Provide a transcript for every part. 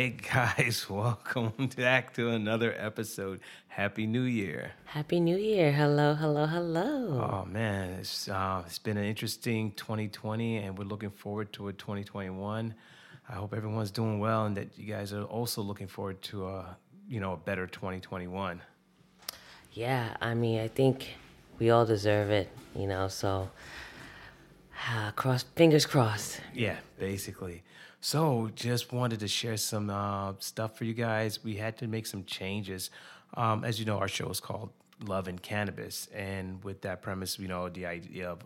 Hey guys, welcome back to another episode. Happy New Year. Happy New Year. Hello, hello, hello. Oh man, it's uh, it's been an interesting 2020 and we're looking forward to a 2021. I hope everyone's doing well and that you guys are also looking forward to a, you know, a better 2021. Yeah, I mean, I think we all deserve it, you know, so uh, cross fingers crossed. Yeah, basically. So, just wanted to share some uh, stuff for you guys. We had to make some changes. Um, as you know, our show is called Love and Cannabis, and with that premise, you know, the idea of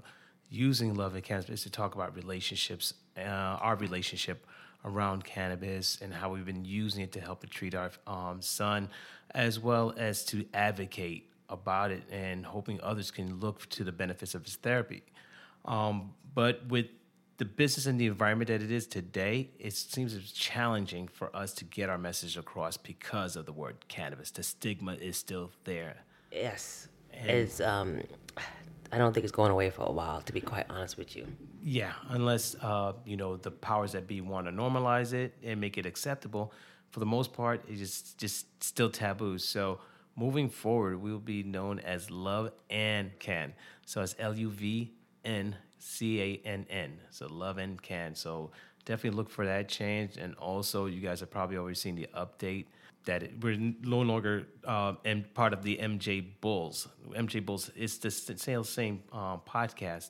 using love and cannabis to talk about relationships, uh, our relationship around cannabis, and how we've been using it to help treat our um, son, as well as to advocate about it and hoping others can look to the benefits of his therapy. Um, but with the business and the environment that it is today, it seems it's challenging for us to get our message across because of the word cannabis. The stigma is still there. Yes. And it's um I don't think it's going away for a while, to be quite honest with you. Yeah, unless uh, you know the powers that be want to normalize it and make it acceptable. For the most part, it's just just still taboo. So moving forward, we will be known as Love and Can. So it's L U V N C A N N. So love and can. So definitely look for that change. And also, you guys have probably already seen the update that it, we're no longer uh, and part of the MJ Bulls. MJ Bulls is the same same uh, podcast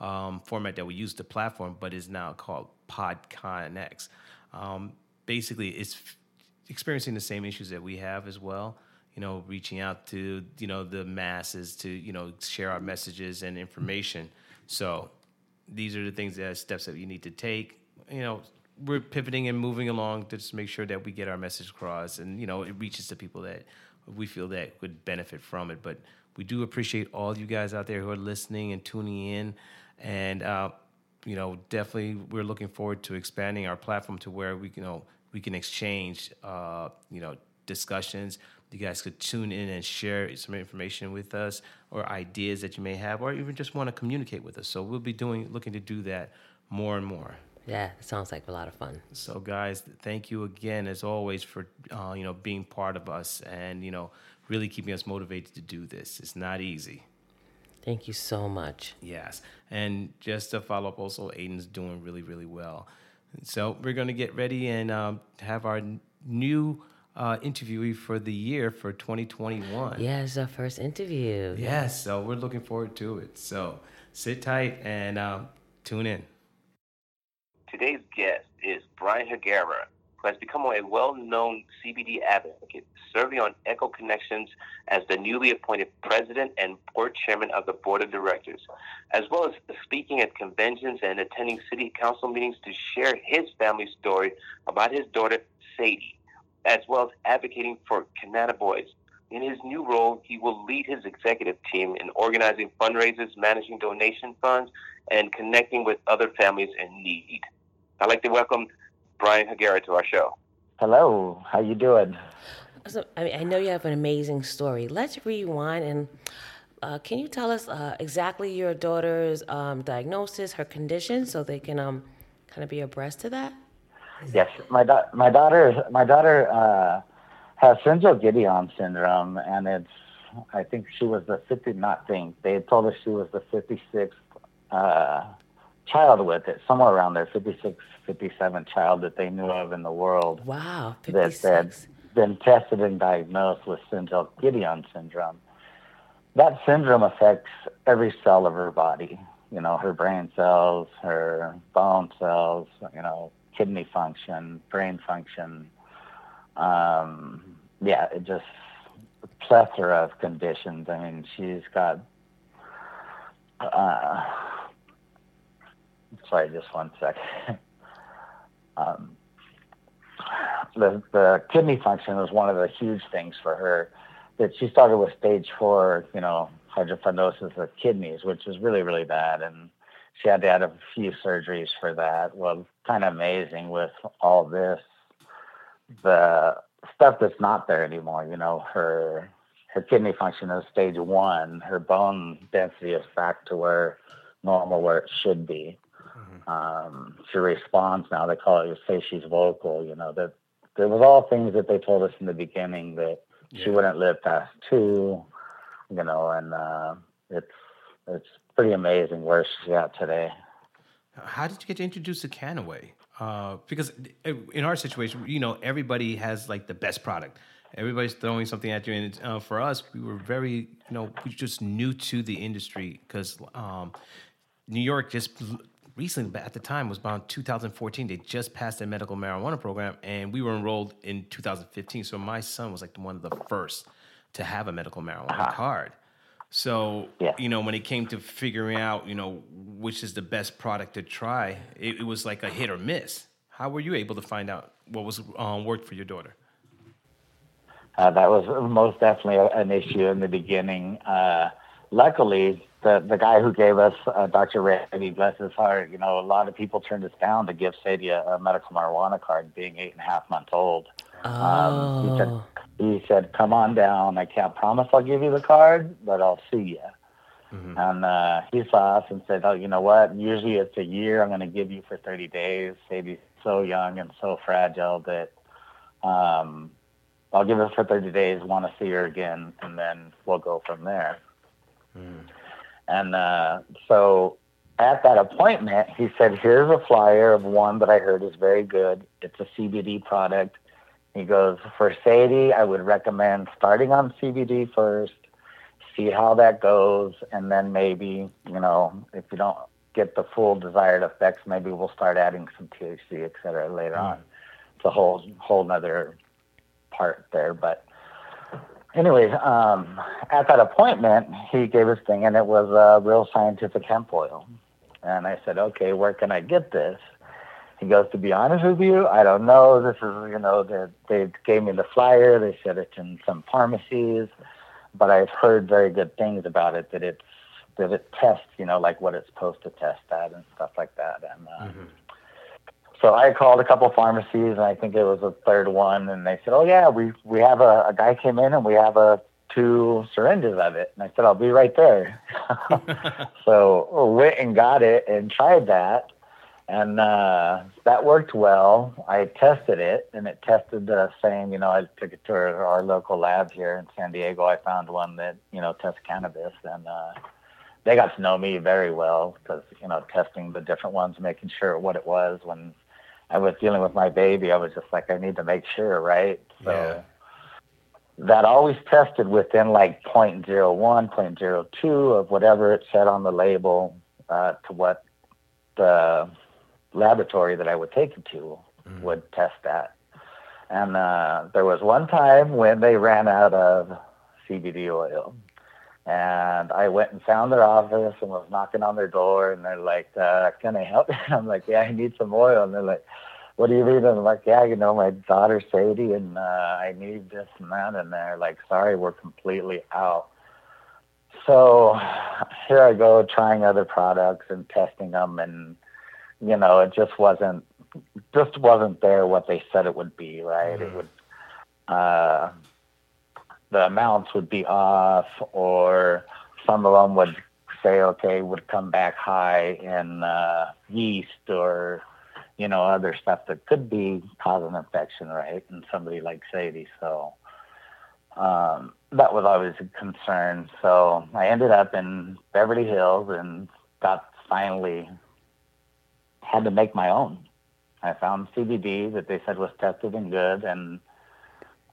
um, format that we use the platform, but is now called PodConX. Um, basically, it's experiencing the same issues that we have as well. You know, reaching out to you know the masses to you know share our messages and information. So these are the things that steps that you need to take. You know, we're pivoting and moving along to just make sure that we get our message across and you know it reaches the people that we feel that would benefit from it. But we do appreciate all you guys out there who are listening and tuning in, and uh, you know definitely we're looking forward to expanding our platform to where we you know we can exchange uh, you know discussions, you guys could tune in and share some information with us or ideas that you may have, or even just want to communicate with us. So we'll be doing, looking to do that more and more. Yeah, it sounds like a lot of fun. So, guys, thank you again, as always, for uh, you know being part of us and you know really keeping us motivated to do this. It's not easy. Thank you so much. Yes, and just to follow up, also Aiden's doing really, really well. So we're going to get ready and um, have our new uh, interviewee for the year for 2021. Yeah, it's our first interview. Yes, so we're looking forward to it. So sit tight and um, tune in. Today's guest is Brian Higuera, who has become a well-known CBD advocate, serving on Echo Connections as the newly appointed president and board chairman of the board of directors, as well as speaking at conventions and attending city council meetings to share his family story about his daughter Sadie as well as advocating for cannabinoids. In his new role, he will lead his executive team in organizing fundraisers, managing donation funds, and connecting with other families in need. I'd like to welcome Brian Higuera to our show. Hello, how you doing? So, I mean, I know you have an amazing story. Let's rewind and uh, can you tell us uh, exactly your daughter's um, diagnosis, her condition, so they can um, kind of be abreast to that? Yes, my da- my daughter my daughter uh, has Giedion syndrome, and it's I think she was the 50 not think they told us she was the 56th uh, child with it, somewhere around there, 56, 57 child that they knew of in the world. Wow, 56. That had been tested and diagnosed with Giedion syndrome. That syndrome affects every cell of her body. You know, her brain cells, her bone cells, you know, kidney function, brain function. Um, yeah, it just a plethora of conditions. I mean, she's got. Uh, sorry, just one second. um, the the kidney function was one of the huge things for her. That she started with stage four, you know, hydronephrosis of kidneys, which is really really bad, and she had to have a few surgeries for that. Well, kind of amazing with all this, the stuff that's not there anymore. You know, her her kidney function is stage one. Her bone density is back to where normal, where it should be. Mm-hmm. Um, she responds now. They call it say she's vocal. You know that it was all things that they told us in the beginning that yeah. she wouldn't live past two, you know, and uh, it's it's pretty amazing where she's at today. How did you get introduced to Kannaway? Uh, because in our situation, you know, everybody has like the best product. Everybody's throwing something at you, and uh, for us, we were very, you know, we just new to the industry because um, New York just recently, but at the time was about 2014. They just passed a medical marijuana program, and we were enrolled in 2015. So my son was like one of the first to have a medical marijuana uh-huh. card. So yeah. you know, when it came to figuring out, you know, which is the best product to try, it, it was like a hit or miss. How were you able to find out what was um, worked for your daughter? Uh, that was most definitely an issue in the beginning. Uh, luckily, the the guy who gave us uh, Dr. Reddy, bless his heart, you know, a lot of people turned us down to give Sadie a, medical marijuana card, being eight and a half months old. Oh. Um, he. He said, "Come on down. I can't promise I'll give you the card, but I'll see you." Mm-hmm. And uh, he saw us and said, "Oh, you know what? Usually it's a year. I'm going to give you for 30 days. Sadie's so young and so fragile that um, I'll give her for 30 days. Want to see her again, and then we'll go from there." Mm. And uh, so at that appointment, he said, Here's a flyer of one that I heard is very good. It's a CBD product. He goes, For Sadie, I would recommend starting on CBD first, see how that goes, and then maybe, you know, if you don't get the full desired effects, maybe we'll start adding some THC, et cetera, later mm. on. It's a whole whole nother part there. But anyway, um, at that appointment, he gave us thing, and it was a real scientific hemp oil. And I said, okay, where can I get this? He goes, to be honest with you, I don't know. This is, you know, they, they gave me the flyer. They said it's in some pharmacies, but I've heard very good things about it. That it's that it tests, you know, like what it's supposed to test at and stuff like that. And uh, mm-hmm so I called a couple pharmacies, and I think it was a third one, and they said, "Oh yeah, we we have a, a guy came in and we have a two syringes of it." And I said, "I'll be right there." so went and got it and tried that, and uh, that worked well. I tested it, and it tested the same. You know, I took it to our, our local lab here in San Diego. I found one that you know tests cannabis, and uh, they got to know me very well because you know testing the different ones, making sure what it was when I was dealing with my baby, I was just like, I need to make sure, right? So yeah. that always tested within like 0.01, 0.02 of whatever it said on the label uh, to what the laboratory that I would take it to mm. would test that. And uh, there was one time when they ran out of CBD oil. And I went and found their office and was knocking on their door, and they're like, uh, "Can I help?" You? I'm like, "Yeah, I need some oil." And they're like, "What do you need?" And I'm like, "Yeah, you know, my daughter Sadie, and uh, I need this and that." And they're like, "Sorry, we're completely out." So here I go trying other products and testing them, and you know, it just wasn't just wasn't there what they said it would be. Right? Mm. It would. Uh, the amounts would be off, or some of them would say, okay, would come back high in uh, yeast or, you know, other stuff that could be causing infection, right? And somebody like Sadie. So um, that was always a concern. So I ended up in Beverly Hills and got finally had to make my own. I found CBD that they said was tested and good, and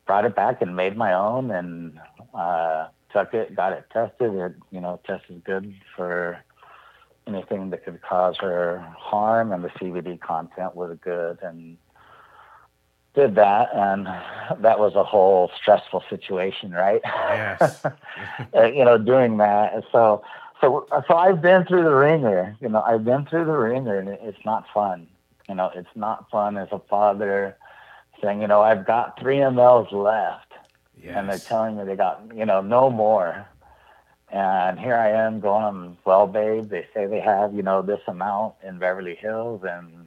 brought it back and made my own and uh, took it, got it tested. It you know tested good for anything that could cause her harm, and the CBD content was good and did that and that was a whole stressful situation right yes uh, you know doing that so so so i've been through the ringer you know i've been through the ringer and it's not fun you know it's not fun as a father saying, you know, I've got three mLs left. Yes. And they're telling me they got, you know, no more. And here I am going, well, babe, they say they have, you know, this amount in Beverly Hills. And,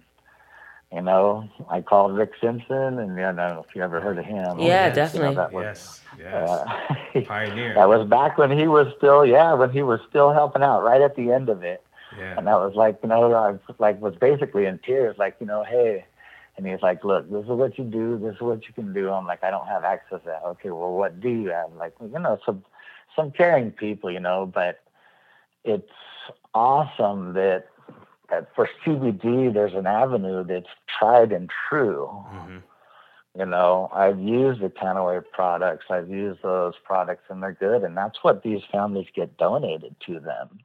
you know, I called Rick Simpson, and yeah, I don't know, if you ever heard of him. Yeah, yes, definitely. You know, that was, yes, yes. Uh, Pioneer. that was back when he was still, yeah, when he was still helping out right at the end of it. Yeah. And that was like, you know, I like was basically in tears, like, you know, hey, And he's like, look, this is what you do. This is what you can do. I'm like, I don't have access to that. Okay, well, what do you have? Like, you know, some some caring people, you know, but it's awesome that, that for CBD there's an avenue that's tried and true. Mm-hmm. You know, I've used the Kannaway products. I've used those products, and they're good. And that's what these families get donated to them.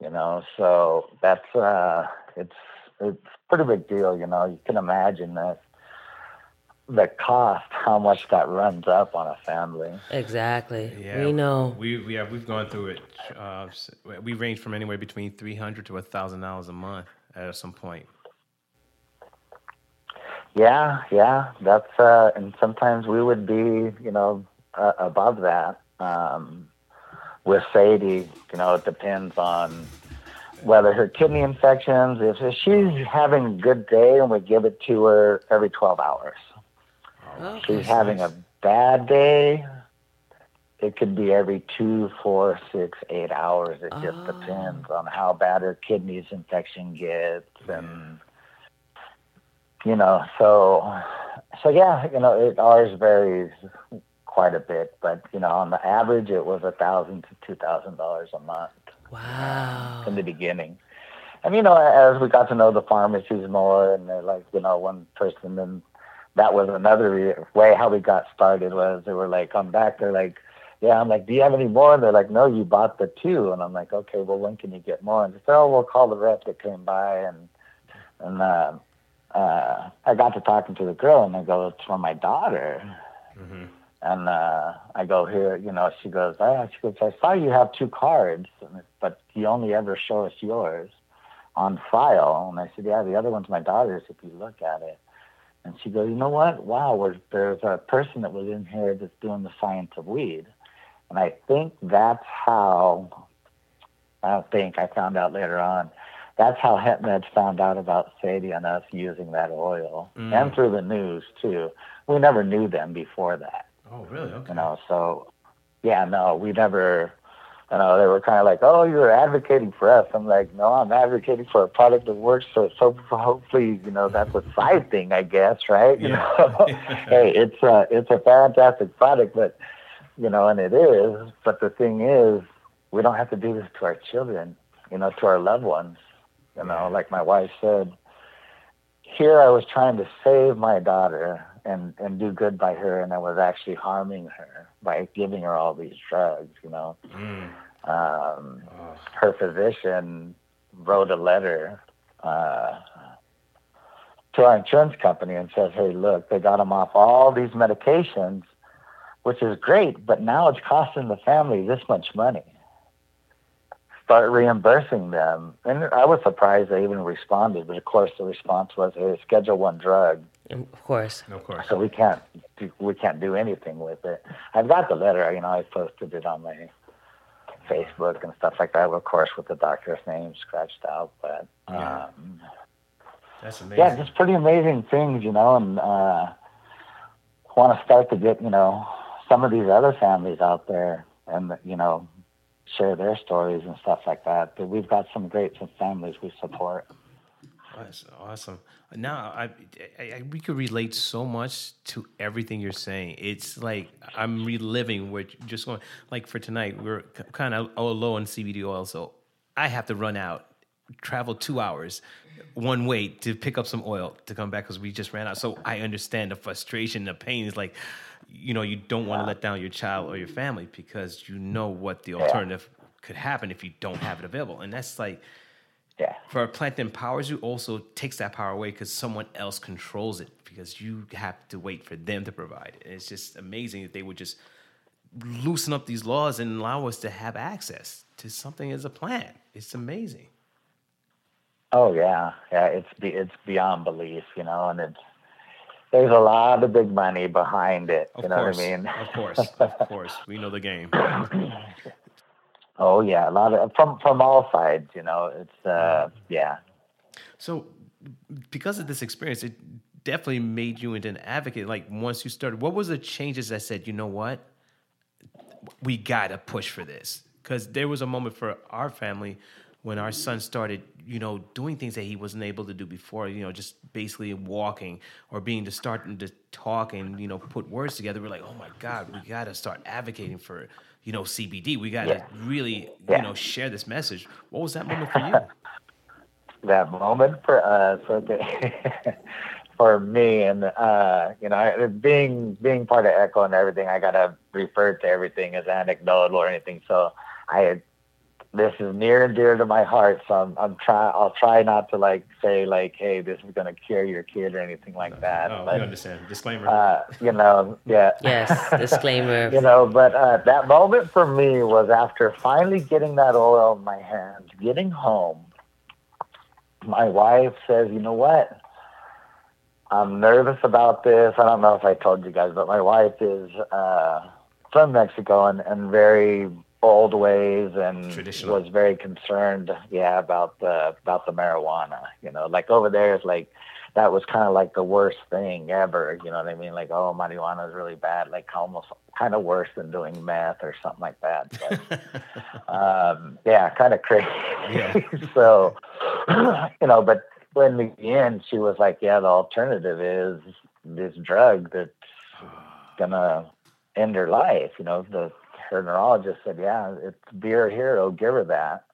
You know, so that's uh, it's it's a pretty big deal. You know, you can imagine that the cost, how much that runs up on a family. Exactly. Yeah, we know. We we have we've gone through it. Uh, we range from anywhere between three hundred to a thousand dollars a month at some point. Yeah, yeah, that's uh, and sometimes we would be, you know, uh, above that. Um, with Sadie, you know, it depends on whether her kidney infections, if, if she's having a good day and we give it to her every 12 hours. Oh, she's having a bad day, it could be every two, four, six, eight hours. It just oh. depends on how bad her kidneys infection gets and you know, so so yeah, you know, it ours varies quite a bit, but you know, on the average it was a thousand to two thousand dollars a month. Wow. In the beginning. And you know, as we got to know the pharmacies more, and they're like, you know, one person, then that was another way how we got started was they were like, come back. They're like, yeah. I'm like, do you have any more? And they're like, no, you bought the two. And I'm like, okay, well, when can you get more? And they said, oh, we'll call the rep that came by. And and uh, uh, I got to talking to the girl, and I go, it's for my daughter. Mm-hmm. And uh, I go here, you know, she goes, ah, she goes, I saw you have two cards, but you only ever show us yours on file. And I said, yeah, the other one's my daughter's if you look at it. And she goes, you know what? Wow, there's a person that was in here that's doing the science of weed. And I think that's how, I don't think, I found out later on, that's how HempMeds found out about Sadie and us using that oil. Mm. And through the news, too. We never knew them before that. Oh, really? Okay. You know, so yeah, no, we never. You know, they were kind of like, "Oh, you're advocating for us." I'm like, "No, I'm advocating for a product that works." So, so hopefully, you know, that's a side thing, I guess, right? You yeah. know, hey, it's a it's a fantastic product, but you know, and it is. But the thing is, we don't have to do this to our children, you know, to our loved ones. You know, like my wife said, here I was trying to save my daughter and and do good by her, and I was actually harming her by giving her all these drugs. You know, mm. um, oh. her physician wrote a letter uh, to our insurance company and says, "Hey, look, they got him off all these medications, which is great, but now it's costing the family this much money." start reimbursing them. And I was surprised they even responded, but of course the response was, "Hey, Schedule One drug." Of course, of course. So we can't do, we can't do anything with it. I've got the letter. You know, I posted it on my Facebook and stuff like that. Of course, with the doctor's name scratched out, but yeah. Um, that's amazing. Yeah, just pretty amazing things, you know, and uh, want to start to get you know some of these other families out there, and you know share their stories and stuff like that. But we've got some great families we support. That's awesome. Now, I, I, we could relate so much to everything you're saying. It's like I'm reliving what just going. Like for tonight, we're kind of low on CBD oil, so I have to run out, travel two hours, one way to pick up some oil to come back because we just ran out. So I understand the frustration, the pain. Is like you know you don't want to let down your child or your family because you know what the alternative could happen if you don't have it available and that's like yeah. for a plant that empowers you also takes that power away because someone else controls it because you have to wait for them to provide it and it's just amazing that they would just loosen up these laws and allow us to have access to something as a plant it's amazing oh yeah yeah it's it's beyond belief you know and it's there's a lot of big money behind it. Of you know course, what I mean? Of course, of course, we know the game. oh yeah, a lot of from from all sides. You know, it's uh, yeah. So, because of this experience, it definitely made you into an advocate. Like once you started, what was the changes that said, you know what, we gotta push for this? Because there was a moment for our family when our son started you know, doing things that he wasn't able to do before. You know, just basically walking or being to starting to talk and you know put words together. We're like, oh my God, we got to start advocating for you know CBD. We got to Yeah. really Yeah. you know share this message. What was that moment for you? that moment for us, okay, for me, and uh, you know, I- being being part of Echo and everything, I gotta refer to everything as anecdotal or anything. So I, this is near and dear to my heart. So I'm, I'm try, I'll try not to like say like, hey, this is gonna cure your kid or anything like that. Oh, but we understand. Disclaimer. uh, you know, yeah. Yes, disclaimer. you know, but uh, that moment for me was after finally getting that oil in my hands, getting home. My wife says, "You know what? I'm nervous about this. I don't know if I told you guys, but my wife is uh, from Mexico and, and very old ways and Traditional. was very concerned, yeah, about the about the marijuana. You know, like over there is like that was kind of like the worst thing ever. You know what I mean? Like, oh, marijuana is really bad. Like almost kind of worse than doing meth or something like that. But, um, yeah, kind of crazy. Yeah. so, you know, but in the end, she was like, yeah, the alternative is this drug that's gonna end her life. You know, the her neurologist said, yeah, it's be her hero, give her that.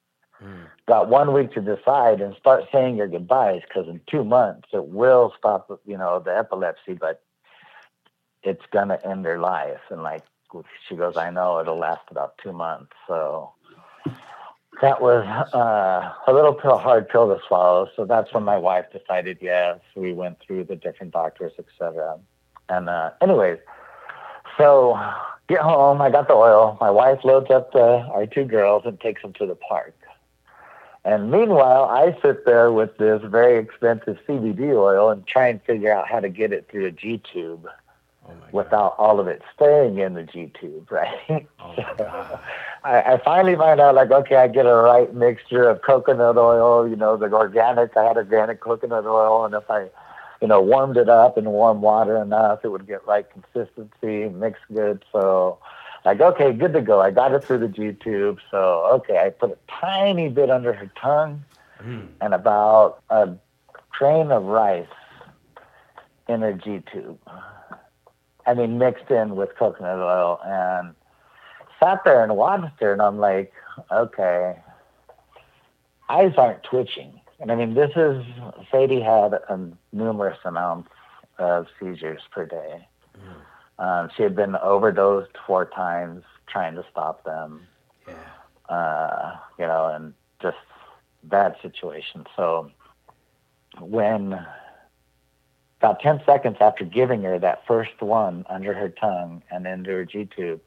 Mm. Got one week to decide and start saying your goodbyes because in two months it will stop, you know, the epilepsy, but it's gonna end her life. And like she goes, I know it'll last about two months. So that was uh, a little pill, hard pill to swallow. So that's when my wife decided yes. We went through the different doctors, etc. And uh, anyways, so get home. I got the oil. My wife loads up the, our two girls and takes them to the park. And meanwhile, I sit there with this very expensive CBD oil and try and figure out how to get it through a G tube Oh my God. without all of it staying in the G tube, right? Oh God. I, I finally find out like, okay, I get a right mixture of coconut oil, you know, the organic, I had organic coconut oil. And if I, you know, warmed it up in warm water enough, it would get right consistency, mix good. So like, okay, good to go. I got it through the G tube. So, okay, I put a tiny bit under her tongue Mm. and about a grain of rice in her G tube. I mean, mixed in with coconut oil and sat there and watched her, and I'm like, okay, eyes aren't twitching. And I mean, this is Sadie had um, numerous amounts of seizures per day. Um, she had been overdosed four times trying to stop them Yeah. uh, you know, and just bad situation. So when about 10 seconds after giving her that first one under her tongue and into her G tube,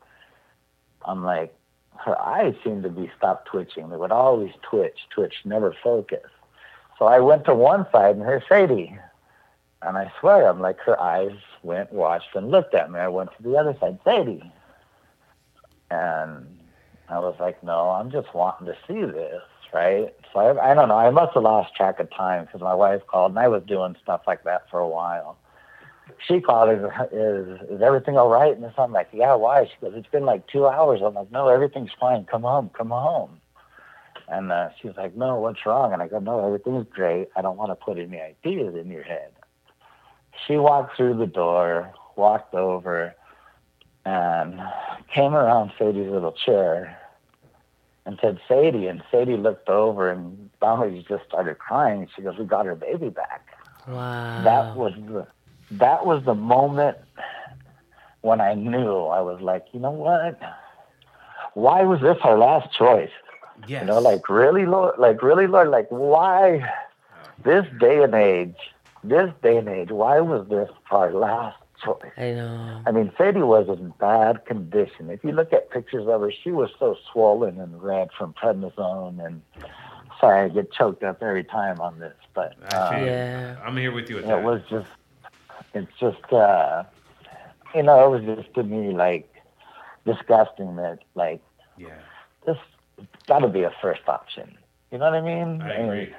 I'm like, her eyes seem to be stopped twitching. They would always twitch, twitch, never focus. So I went to one side and her Sadie. And I swear, I'm like, her eyes went, watched, and looked at me. I went to the other side, Sadie. And I was like, no, I'm just wanting to see this, right? So I, I don't know. I must have lost track of time because my wife called and I was doing stuff like that for a while. She called, is, is, is everything all right? And I'm like, yeah, why? She goes, it's been like two hours. I'm like, no, everything's fine. Come home, come home. And uh, she was like, no, what's wrong? And I go, no, everything's great. I don't want to put any ideas in your head. She walked through the door, walked over, and came around Sadie's little chair and said, Sadie. And Sadie looked over and finally just started crying. She goes, We got her baby back. Wow. That was the that was the moment when I knew I was like, you know what? Why was this our last choice? Yes. You know, like really, Lord, like really, Lord, like why this day and age, this day and age, why was this our last choice? I know. I mean, Sadie was in bad condition. If you look at pictures of her, she was so swollen and red from prednisone. And sorry, I get choked up every time on this, but I feel you. Yeah. I'm here with you at it that. was just, it's just, uh, you know, it was just to me like disgusting that like yeah. this got to be a first option. You know what I mean? I agree.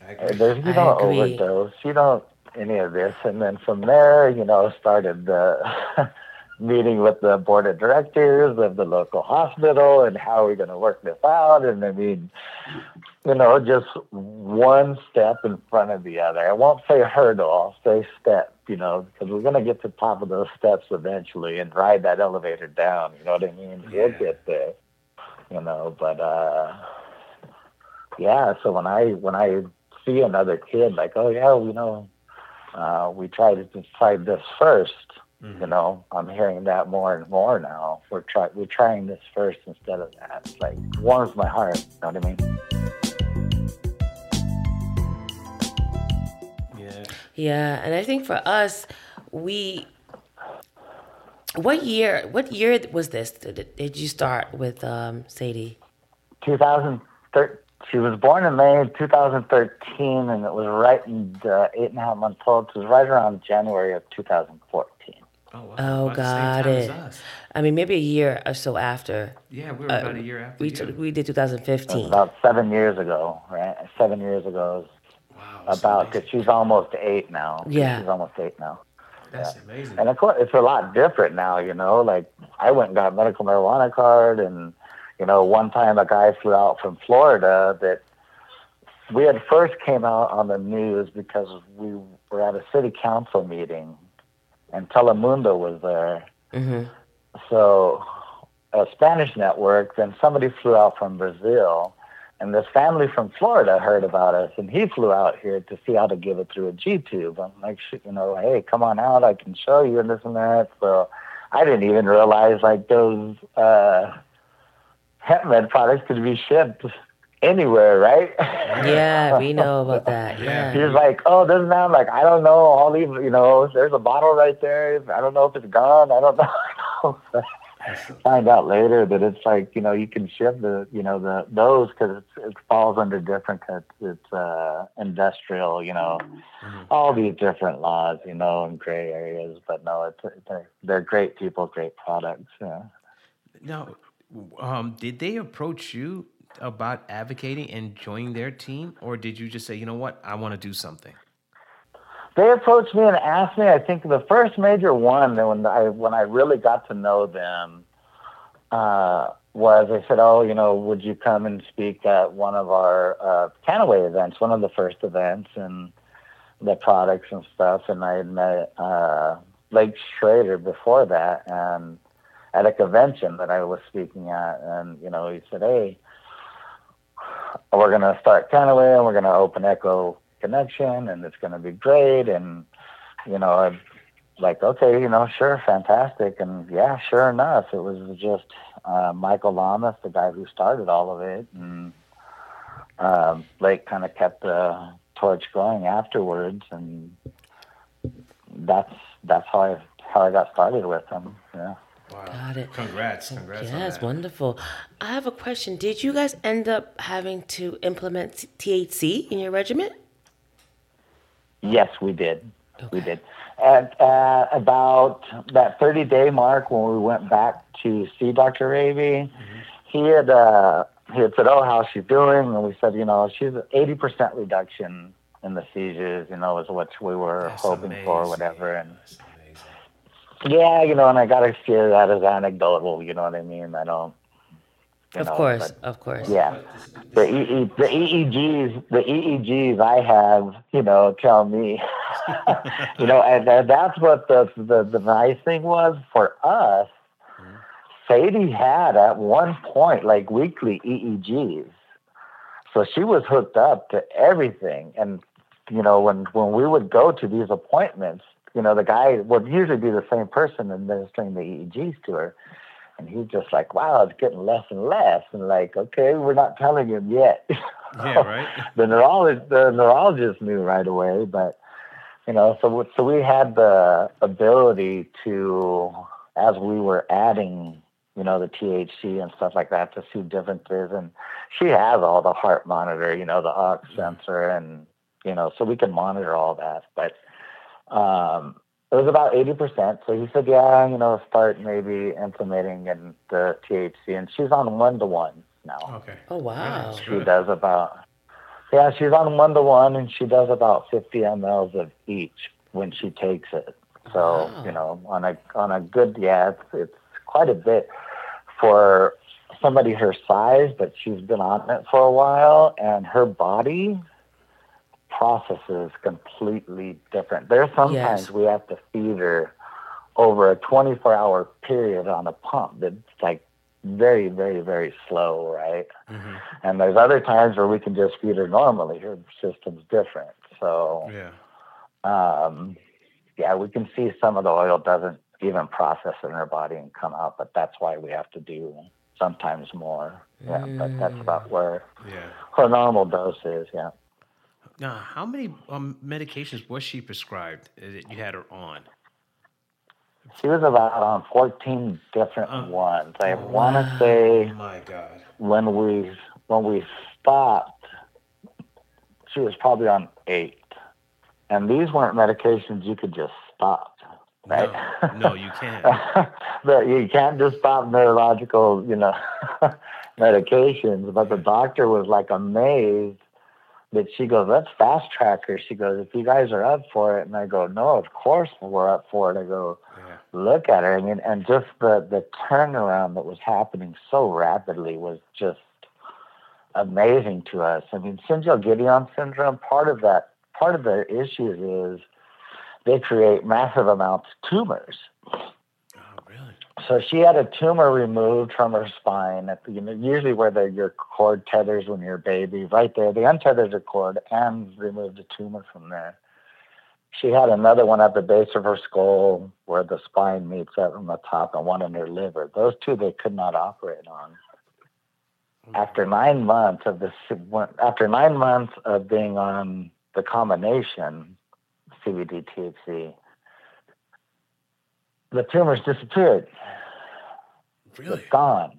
I uh, agree. There's, you I don't agree. overdose. You don't any of this, and then from there, you know, started the meeting with the board of directors of the local hospital and how we're going to work this out. And I mean, you know, just one step in front of the other. I won't say hurdle, I'll say step, you know, because we're going to get to the top of those steps eventually and ride that elevator down. You know what I mean? Yeah. We'll get there, you know, but, uh, yeah, so when I, when I see another kid like, oh yeah, you know, uh, we tried to decide this 1st You know, I'm hearing that more and more now. We're try we're trying this first instead of that. It's like warms my heart. You know what I mean? Yeah. Yeah, and I think for us, we. What year? What year was this? Did, did you start with um, Sadie? 2013. She was born in May of 2013, and it was right in the eight and a half months old. It was right around January of 2014. Oh, wow. Oh, About got it. I mean, maybe a year or so after. Yeah, we were about a year after. We t- we did 2015. about seven years ago, right? Seven years ago. wow, About amazing. because she's almost eight now. Yeah. she's almost eight now. That's amazing. And of course, it's a lot different now, you know. Like I went and got a medical marijuana card, and you know, one time a guy flew out from Florida that we had first came out on the news because we were at a city council meeting, and Telemundo was there. hmm So a Spanish network. Then somebody flew out from Brazil, and this family from Florida heard about us, and he flew out here to see how to give it through a G tube. I'm like, "Shit, you know, hey, come on out, I can show you and this and that. So I didn't even realize like those uh, hemp med products could be shipped anywhere, right? Yeah, we know about that. Yeah. He Yeah. was like, "Oh, doesn't that." Like, "I don't know. All these, you know, there's a bottle right there. I don't know if it's gone. I don't know." Find out later that it's like you know you can ship the you know the those because it falls under different it's, it's uh, industrial you know all these different laws you know and gray areas. But no, it's, it's they're great people, great products. Yeah. Now, um, did they approach you about advocating and joining their team, or did you just say, you know what, I want to do something? They approached me and asked me. I think the first major one when I when I really got to know them uh, was they said, "Oh, you know, would you come and speak at one of our uh, Kannaway events, one of the first events, and the products and stuff?" And I had met uh, Blake Schroeder before that, and at a convention that I was speaking at, and you know, he said, "Hey." We're gonna start Kannaway and we're gonna open Echo connection and it's going to be great and you know i'm like okay you know sure fantastic and yeah sure enough it was just uh, michael llamas the guy who started all of it and um, blake kind of kept the torch going afterwards and that's that's how i how i got started with them. yeah Wow. Got it. Congrats. Congrats. on Yes, that. wonderful. I have a question. Did you guys end up having to implement THC in your regimen? Yes, we did. We did. At uh, about that 30 day mark when we went back to see Dr. Raby, he had uh, he had said, "Oh, how's she doing?" And we said, "You know, she's 80 percent reduction in the seizures. You know, is what we were That's hoping for, amazing. whatever." And yeah, you know, and I gotta share that as anecdotal. You know what I mean? I don't. Of know, course, but- of course. yeah. The, EE, the EEGs, the EEGs I have, you know, tell me, you know, and, and that's what the, the the nice thing was for us. Sadie had at one point like weekly EEGs, so she was hooked up to everything. And you know, when when we would go to these appointments, you know, the guy would usually be the same person administering the EEGs to her. And he's just like, wow, it's getting less and less. And like, okay, we're not telling him yet. Yeah, right. the neurologist, the neurologist knew right away, but you know, so so we had the ability to, as we were adding, you know, the THC and stuff like that, to see differences. And she has all the heart monitor, you know, the ox sensor, and you know, so we can monitor all that. But um, it was about 80%. So he said, yeah, you know, start maybe implementing in the THC. And she's on one to one now. Okay. Oh, wow. She does about, yeah, she's on one to one and she does about 50 mLs of each when she takes it. So you know, on a on a good yeah, it's, it's quite a bit for somebody her size, but she's been on it for a while, and her body processes completely different. There's sometimes Yes. we have to feed her over a 24 hour period on a pump that's like very, very, very slow, right? Mhm. And there's other times where we can just feed her normally. Her system's different. So, Yeah. um, yeah, we can see some of the oil doesn't even process in her body and come out, but that's why we have to do sometimes more. Yeah, but that's about where Yeah. her normal dose is. Yeah. Now, how many um, medications was she prescribed that you had her on? She was about on 14 different Uh, ones. I want to say My God. when we when we stopped, she was probably on eight. And these weren't medications you could just stop, right? No, no, you can't. but you can't just stop neurological, you know, medications. But the doctor was like amazed that she goes, let's fast track her. She goes, if you guys are up for it, and I go, no, of course we're up for it. I go, Yeah. look at her. I mean, and just the the turnaround that was happening so rapidly was just amazing to us. I mean, Schinzel-Giedion syndrome. Part of that, part of the issues is they create massive amounts of tumors. So she had a tumor removed from her spine, at the, you know, usually where the, your cord tethers when you're a baby, right there. They untethered the cord and removed a tumor from there. She had another one at the base of her skull where the spine meets up on the top and one in her liver. Those two they could not operate on. Hmm. After nine months of this, after nine months of being on the combination CBD THC, the tumors disappeared. Really? It's gone.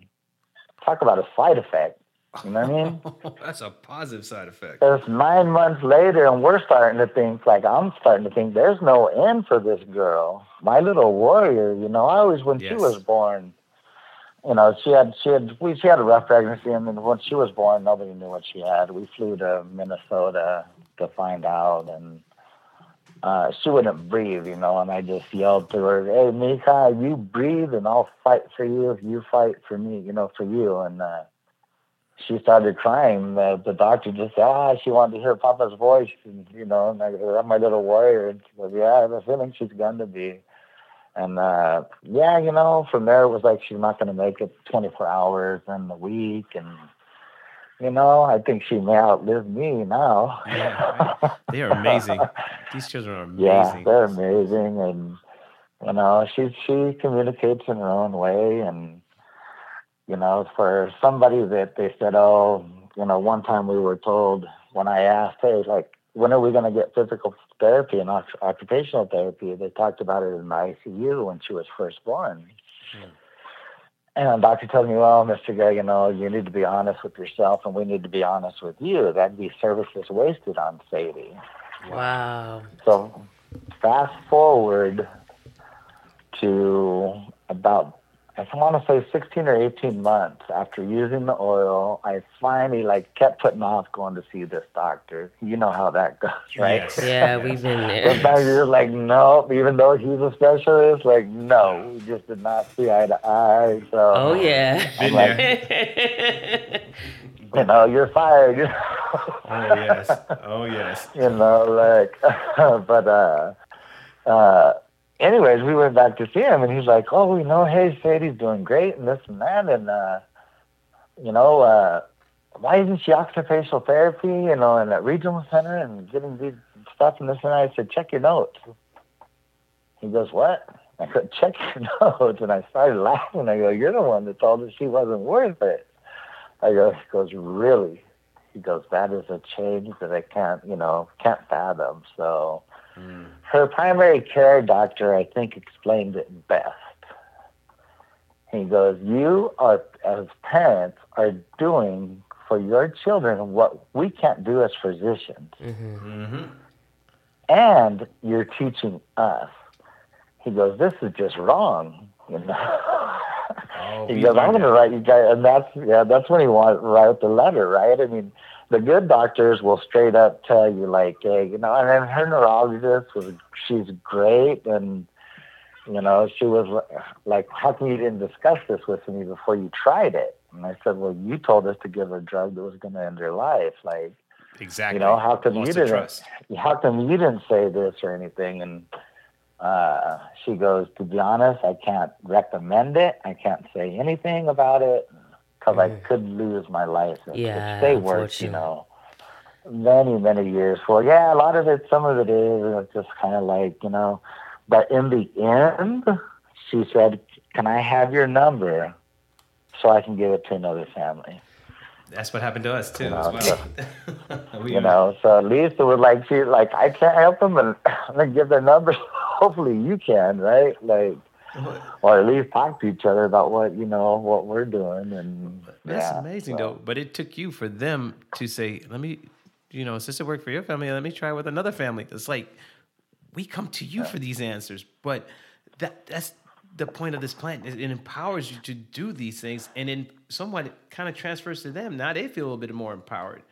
Talk about a side effect. You know what I mean? That's a positive side effect. It's nine months later, and we're starting to think, like, I'm starting to think there's no end for this girl. My little warrior, you know, I always, when she was born, you know, she had, she had, we, she had a rough pregnancy, and then when she was born, nobody knew what she had. We flew to Minnesota to find out, and uh, she wouldn't breathe, you know, and I just yelled to her, "Hey, Mika, you breathe, and I'll fight for you if you fight for me, you know, for you." And uh, she started crying. The, the doctor just said, "Ah, she wanted to hear Papa's voice," and you know, and I "I'm my little warrior." And she goes, "Yeah, I have a feeling she's going to be." And uh, yeah, you know, from there it was like she's not going to make it 24 hours in the week, and you know, I think she may outlive me now. Yeah, They are amazing. These children are amazing. Yeah, they're amazing, and you know, she she communicates in her own way, and you know, for somebody that they said, oh, you know, one time we were told when I asked, hey, like, when are we going to get physical therapy and occupational therapy? They talked about it in the ICU when she was first born. Hmm. And the doctor told me, well, Mr. Guy, you know, you need to be honest with yourself, and we need to be honest with you. That'd be services wasted on Sadie. Wow. So fast forward to about I want to say 16 or 18 months after using the oil, I finally like kept putting off going to see this doctor. You know how that goes, right? Yes. Yeah, we've been there. Sometimes you're like, no, even though he's a specialist, like, no, we just did not see eye to eye. So, Oh yeah. Been like- there. you know, you're fired. Oh yes. Oh yes. you know, like, but, uh, uh, anyways, we went back to see him and he's like, oh, you know, hey, Sadie's doing great and this and that. And, uh, you know, uh, why isn't she occupational therapy, you know, in that regional center and getting these stuff and this and that? I said, check your notes. He goes, what? I said, check your notes. And I started laughing. I go, you're the one that told her she wasn't worth it. I go, he goes, really? He goes, that is a change that I can't, you know, can't fathom. So her primary care doctor, I think, explained it best. He goes, you are, as parents, are doing for your children what we can't do as physicians. Mm-hmm. And you're teaching us. He goes, this is just wrong. You know? Oh, He goes, I'm going to write you guys, and that's yeah, that's when he want write the letter, right? I mean, the good doctors will straight up tell you, like, hey, you know, and then her neurologist was, she's great, and you know, she was like, "How come you didn't discuss this with me before you tried it?" And I said, "Well, you told us to give her a drug that was going to end her life. Like, exactly. You know, how come you didn't? Trust. How come you didn't say this or anything?" And uh, she goes, "To be honest, I can't recommend it. I can't say anything about it because I could lose my license. Yeah, Which they worked, you know." Many, many years for. Yeah, a lot of it, some of it is uh, just kind of like, you know, but in the end, she said, Can I have your number so I can give it to another family? That's what happened to us too, you know, as well. So, you know, so at least it was like she like I can't help them and I'm gonna give their number. Hopefully you can, right? Like or at least talk to each other about what you know what we're doing and that's yeah, amazing so. though but it took you for them to say let me you know since it worked for your family let me try with another family it's like we come to you for these answers but that that's the point of this plan it, it empowers you to do these things and then somewhat it kind of transfers to them now they feel a little bit more empowered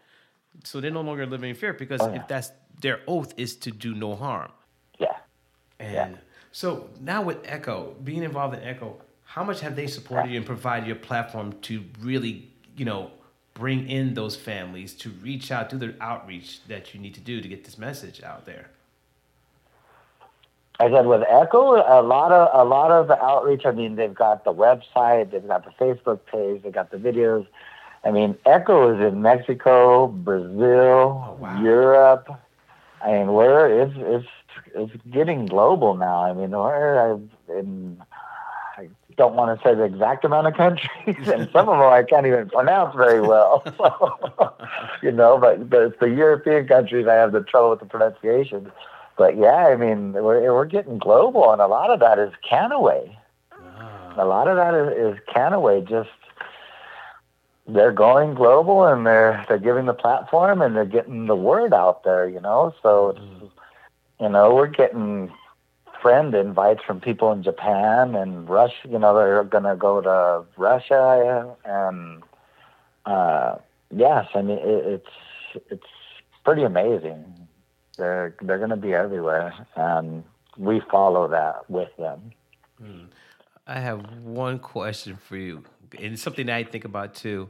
so they're no longer living in fear because Oh, yeah. if that's their oath is to do no harm yeah. and Yeah. So now with Echo, being involved in Echo, how much have they supported you and provided your platform to really, you know, bring in those families to reach out, do the outreach that you need to do to get this message out there? I said with Echo, a lot of a lot of the outreach. I mean, they've got the website, they've got the Facebook page, they got the videos. I mean, Echo is in Mexico, Brazil, oh, wow. Europe. I mean, we're it's it's it's getting global now. I mean, we're in. I don't want to say the exact amount of countries, and some of them I can't even pronounce very well. you know, but but it's the European countries I have the trouble with the pronunciation. But yeah, I mean, we're we're getting global, and a lot of that is Kannaway. Ah. A lot of that is, is Kannaway. Just they're going global, and they're they're giving the platform, and they're getting the word out there. You know, so it's, you know we're getting friend invites from people in Japan and Russia. You know, they're going to go to Russia, and uh, yes, I mean it, it's it's pretty amazing. They're they're going to be everywhere, and we follow that with them. I have one question for you, and it's something I think about too.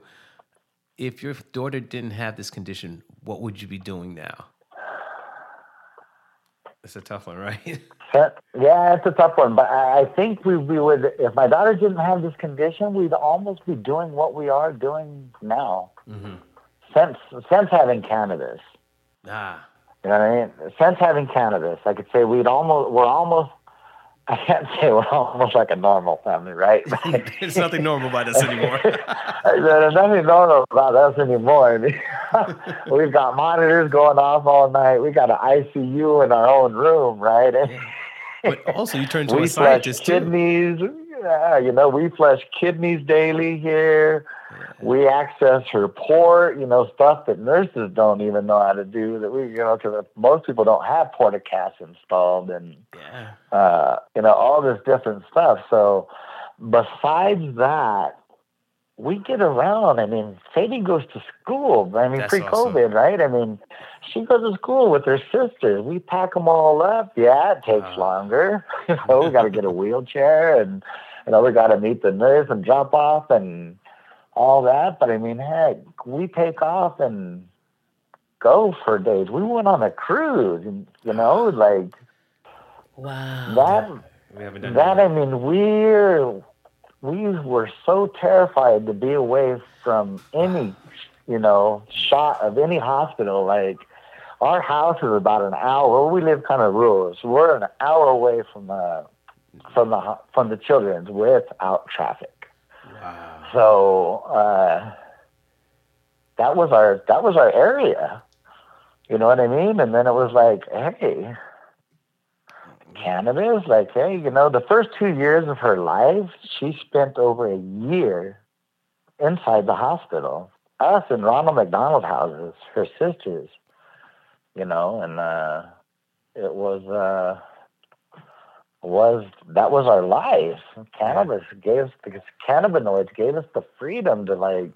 If your daughter didn't have this condition, what would you be doing now? It's a tough one, right? Yeah, it's a tough one, but I, think we, we would if my daughter didn't have this condition, we'd almost be doing what we are doing now. mm-hmm. Since since having cannabis, Ah, you know what I mean? Since having cannabis, I could say we'd almost we're almost I can't say we're almost like a normal family, right? there's nothing normal about us anymore. There's nothing normal about us anymore. I mean, We've got monitors going off all night. We got an ICU in our own room, right? but also, you turn to we a scientist too. Yeah, you know, we flush kidneys daily here. We access her port, you know, stuff that nurses don't even know how to do. That we, you know, because most people don't have Port-a-Caths installed, and Yeah. uh, you know, all this different stuff. So, besides that, we get around. I mean, Sadie goes to school. I mean, That's pre-COVID, right? I mean, she goes to school with her sisters. We pack them all up. Yeah, it takes Wow. longer. you know, we got to get a wheelchair, and you know, we got to meet the nurse and drop off and all that. But I mean, heck, we take off and go for days. We went on a cruise, and you know, like Wow. that. We haven't done That that. I mean, we're we were so terrified to be away from any, you know, shot of any hospital. Like our house is about an hour. We live kind of rural, so we're an hour away from the from the from the children's without traffic. Wow. So uh, that was our that was our area. You know what I mean? And then it was like, hey, cannabis. Like, hey, you know, the first two years of her life, she spent over a year inside the hospital. Us in Ronald McDonald houses, her sisters. You know, and uh, it was uh, was that was our life. Cannabis gave us because cannabinoids gave us the freedom to like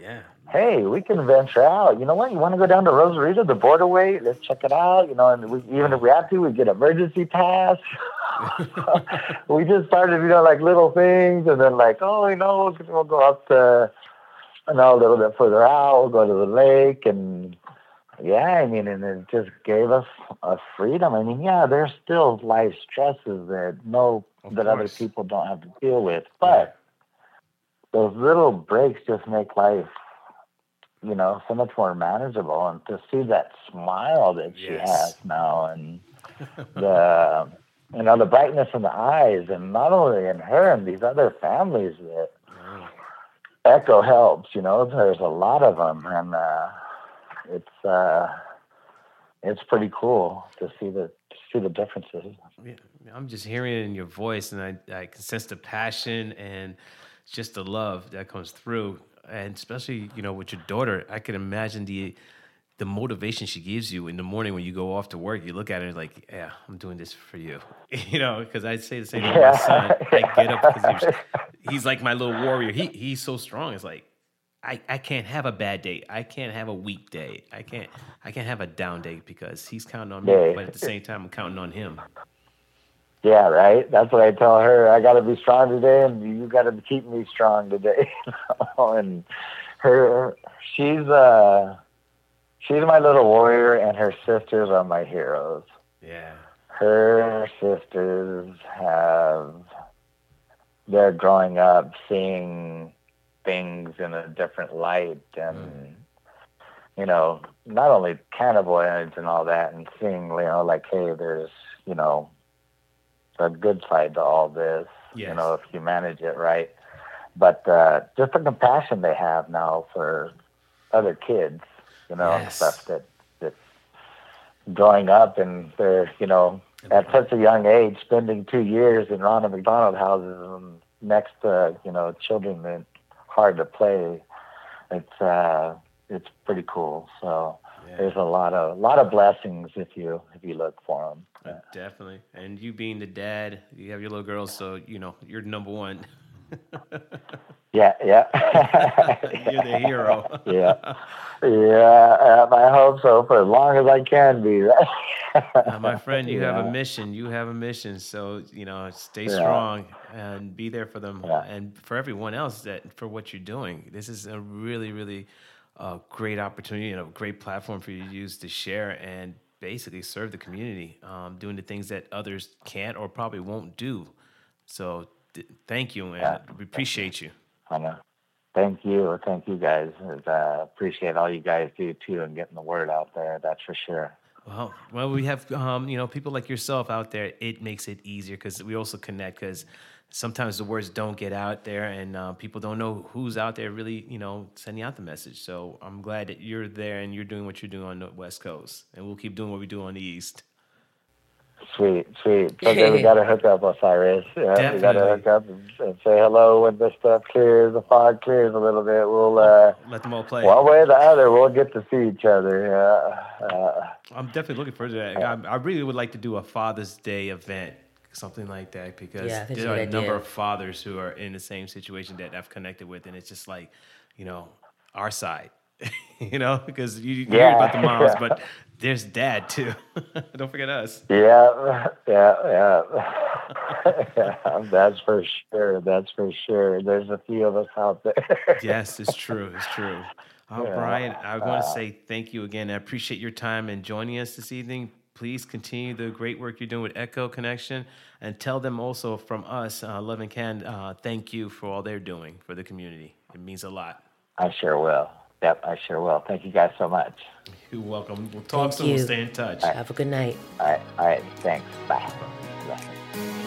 Yeah. Hey, we can venture out. You know what? You want to go down to Rosarito, the border way? Let's check it out. You know, and we, even if we have to, we get emergency pass. we just started, you know, like little things, and then like, oh, you know, we'll go up to, you know, a little bit further out. We'll go to the lake, and yeah, I mean, and it just gave us a freedom. I mean, yeah, there's still life stresses that no Of that other people don't have to deal with, but those little breaks just make life, you know, so much more manageable. And to see that smile that she Yes. has now, and the you know the brightness in the eyes, and not only in her and these other families that Echo helps. You know, there's a lot of them, and uh, it's uh, it's pretty cool to see the to see the differences. Yeah, I'm just hearing it in your voice, and I, I can sense the passion and just the love that comes through. And especially, you know, with your daughter, I can imagine the the motivation she gives you in the morning when you go off to work. You look at her like, "Yeah, I'm doing this for you," you know. Because I say the same thing to my son. I get up because he's, he's like my little warrior. He he's so strong. It's like. I, I can't have a bad day. I can't have a weak day. I can't I can't have a down day because he's counting on me, but at the same time I'm counting on him. Yeah, right. That's what I tell her. I got to be strong today, and you got to keep me strong today. and her, she's uh, she's my little warrior, and her sisters are my heroes. Yeah. Her sisters have, they're growing up seeing things in a different light, and you know, not only cannabinoids and all that, and seeing, you know, like, hey, there's, you know, a good side to all this, you know, if you manage it right. But uh, just the compassion they have now for other kids, you know, and stuff that that growing up and they're, you know, at such a young age, spending two years in Ronald McDonald houses and next to, you know, children that hard to play. It's uh, it's pretty cool. So. There's a lot of a lot of blessings if you if you look for them. Uh, Definitely. And you being the dad, you have your little girls, so you know you're number one. Yeah, yeah. you're the hero. yeah, yeah. Um, I hope so for as long as I can be. Uh, my friend, you have a mission. You have a mission. So you know, stay Yeah. strong and be there for them, Yeah. and for everyone else that for what you're doing. This is a really, really uh, great opportunity and a great platform for you to use to share and basically serve the community, um, doing the things that others can't or probably won't do. So th- thank you, and Yeah. we appreciate you. I know. Thank you, thank you guys. Uh, appreciate all you guys do too, and getting the word out there. That's for sure. Well, well, we have um, you know people like yourself out there. It makes it easier because we also connect. Because sometimes the words don't get out there, and uh, people don't know who's out there really, you know, sending out the message. So I'm glad that you're there and you're doing what you're doing on the West Coast, and we'll keep doing what we do on the East. Sweet, sweet. Okay, we got to hook up, Osiris. Yeah, we got to hook up and, and say hello when this stuff clears, the fog clears a little bit. We'll, uh, Let them all play. one way or the other, we'll get to see each other. Yeah. Uh, I'm definitely looking forward to that. I, I really would like to do a Father's Day event, something like that, because Yeah, I think it's there are a good number of fathers who are in the same situation that I've connected with, and it's just like, you know, our side, you know, because you, you hear about the moms, yeah. but there's dad too. Don't forget us. yeah, yeah, yeah. yeah. That's for sure. That's for sure. There's a few of us out there. Yes, it's true. It's true. Oh, Brian, I want to uh, say thank you again. I appreciate your time and joining us this evening. Please continue the great work you're doing with Echo Connection and tell them also from us, uh, Love and Can, uh, thank you for all they're doing for the community. It means a lot. I sure will. Yep, I sure will. Thank you guys so much. You're welcome. We'll talk Thank soon. We'll stay in touch. Have a good night. All right, all right. Thanks. Bye. Bye.